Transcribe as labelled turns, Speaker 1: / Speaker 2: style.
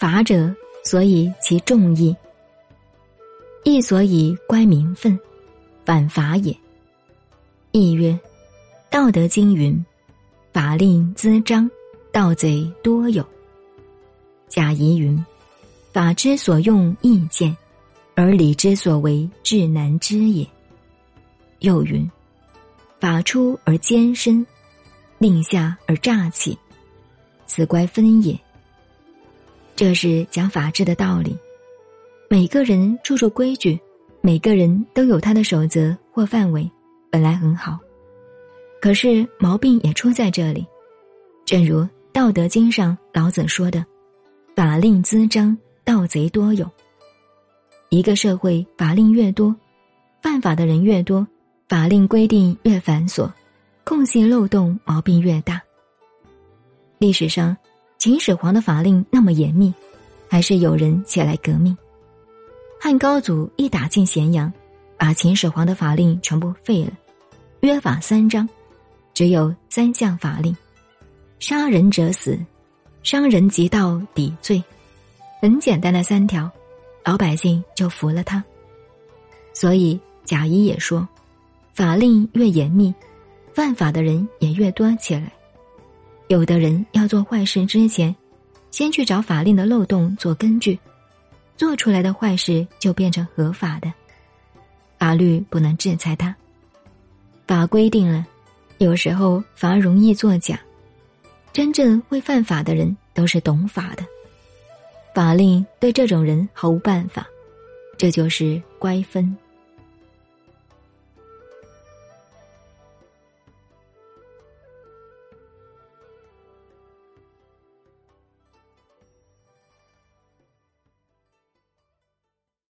Speaker 1: 法者，所以其重义；亦所以乖民愤，反法也。亦曰：《道德经》云：“法令滋章，盗贼多有。”贾谊云：“法之所用，易见；而礼之所为，至难知也。”又云：“法出而艰深，令下而诈起，此乖分也。”这是讲法治的道理。每个人注重规矩，每个人都有他的守则或范围，本来很好。可是毛病也出在这里，正如《道德经》上老子说的。法令滋章，盗贼多有。一个社会法令越多，犯法的人越多，法令规定越繁琐，空隙漏洞毛病越大。历史上，秦始皇的法令那么严密，还是有人起来革命。汉高祖一打进咸阳，把秦始皇的法令全部废了，约法三章，只有三项法令：杀人者死。伤人及盗抵罪，很简单的三条，老百姓就服了他。所以贾谊也说，法令越严密，犯法的人也越多起来。有的人要做坏事之前，先去找法令的漏洞做根据，做出来的坏事就变成合法的，法律不能制裁他。法规定了，有时候反而容易作假。真正会犯法的人都是懂法的，法令对这种人毫无办法，这就是乖分。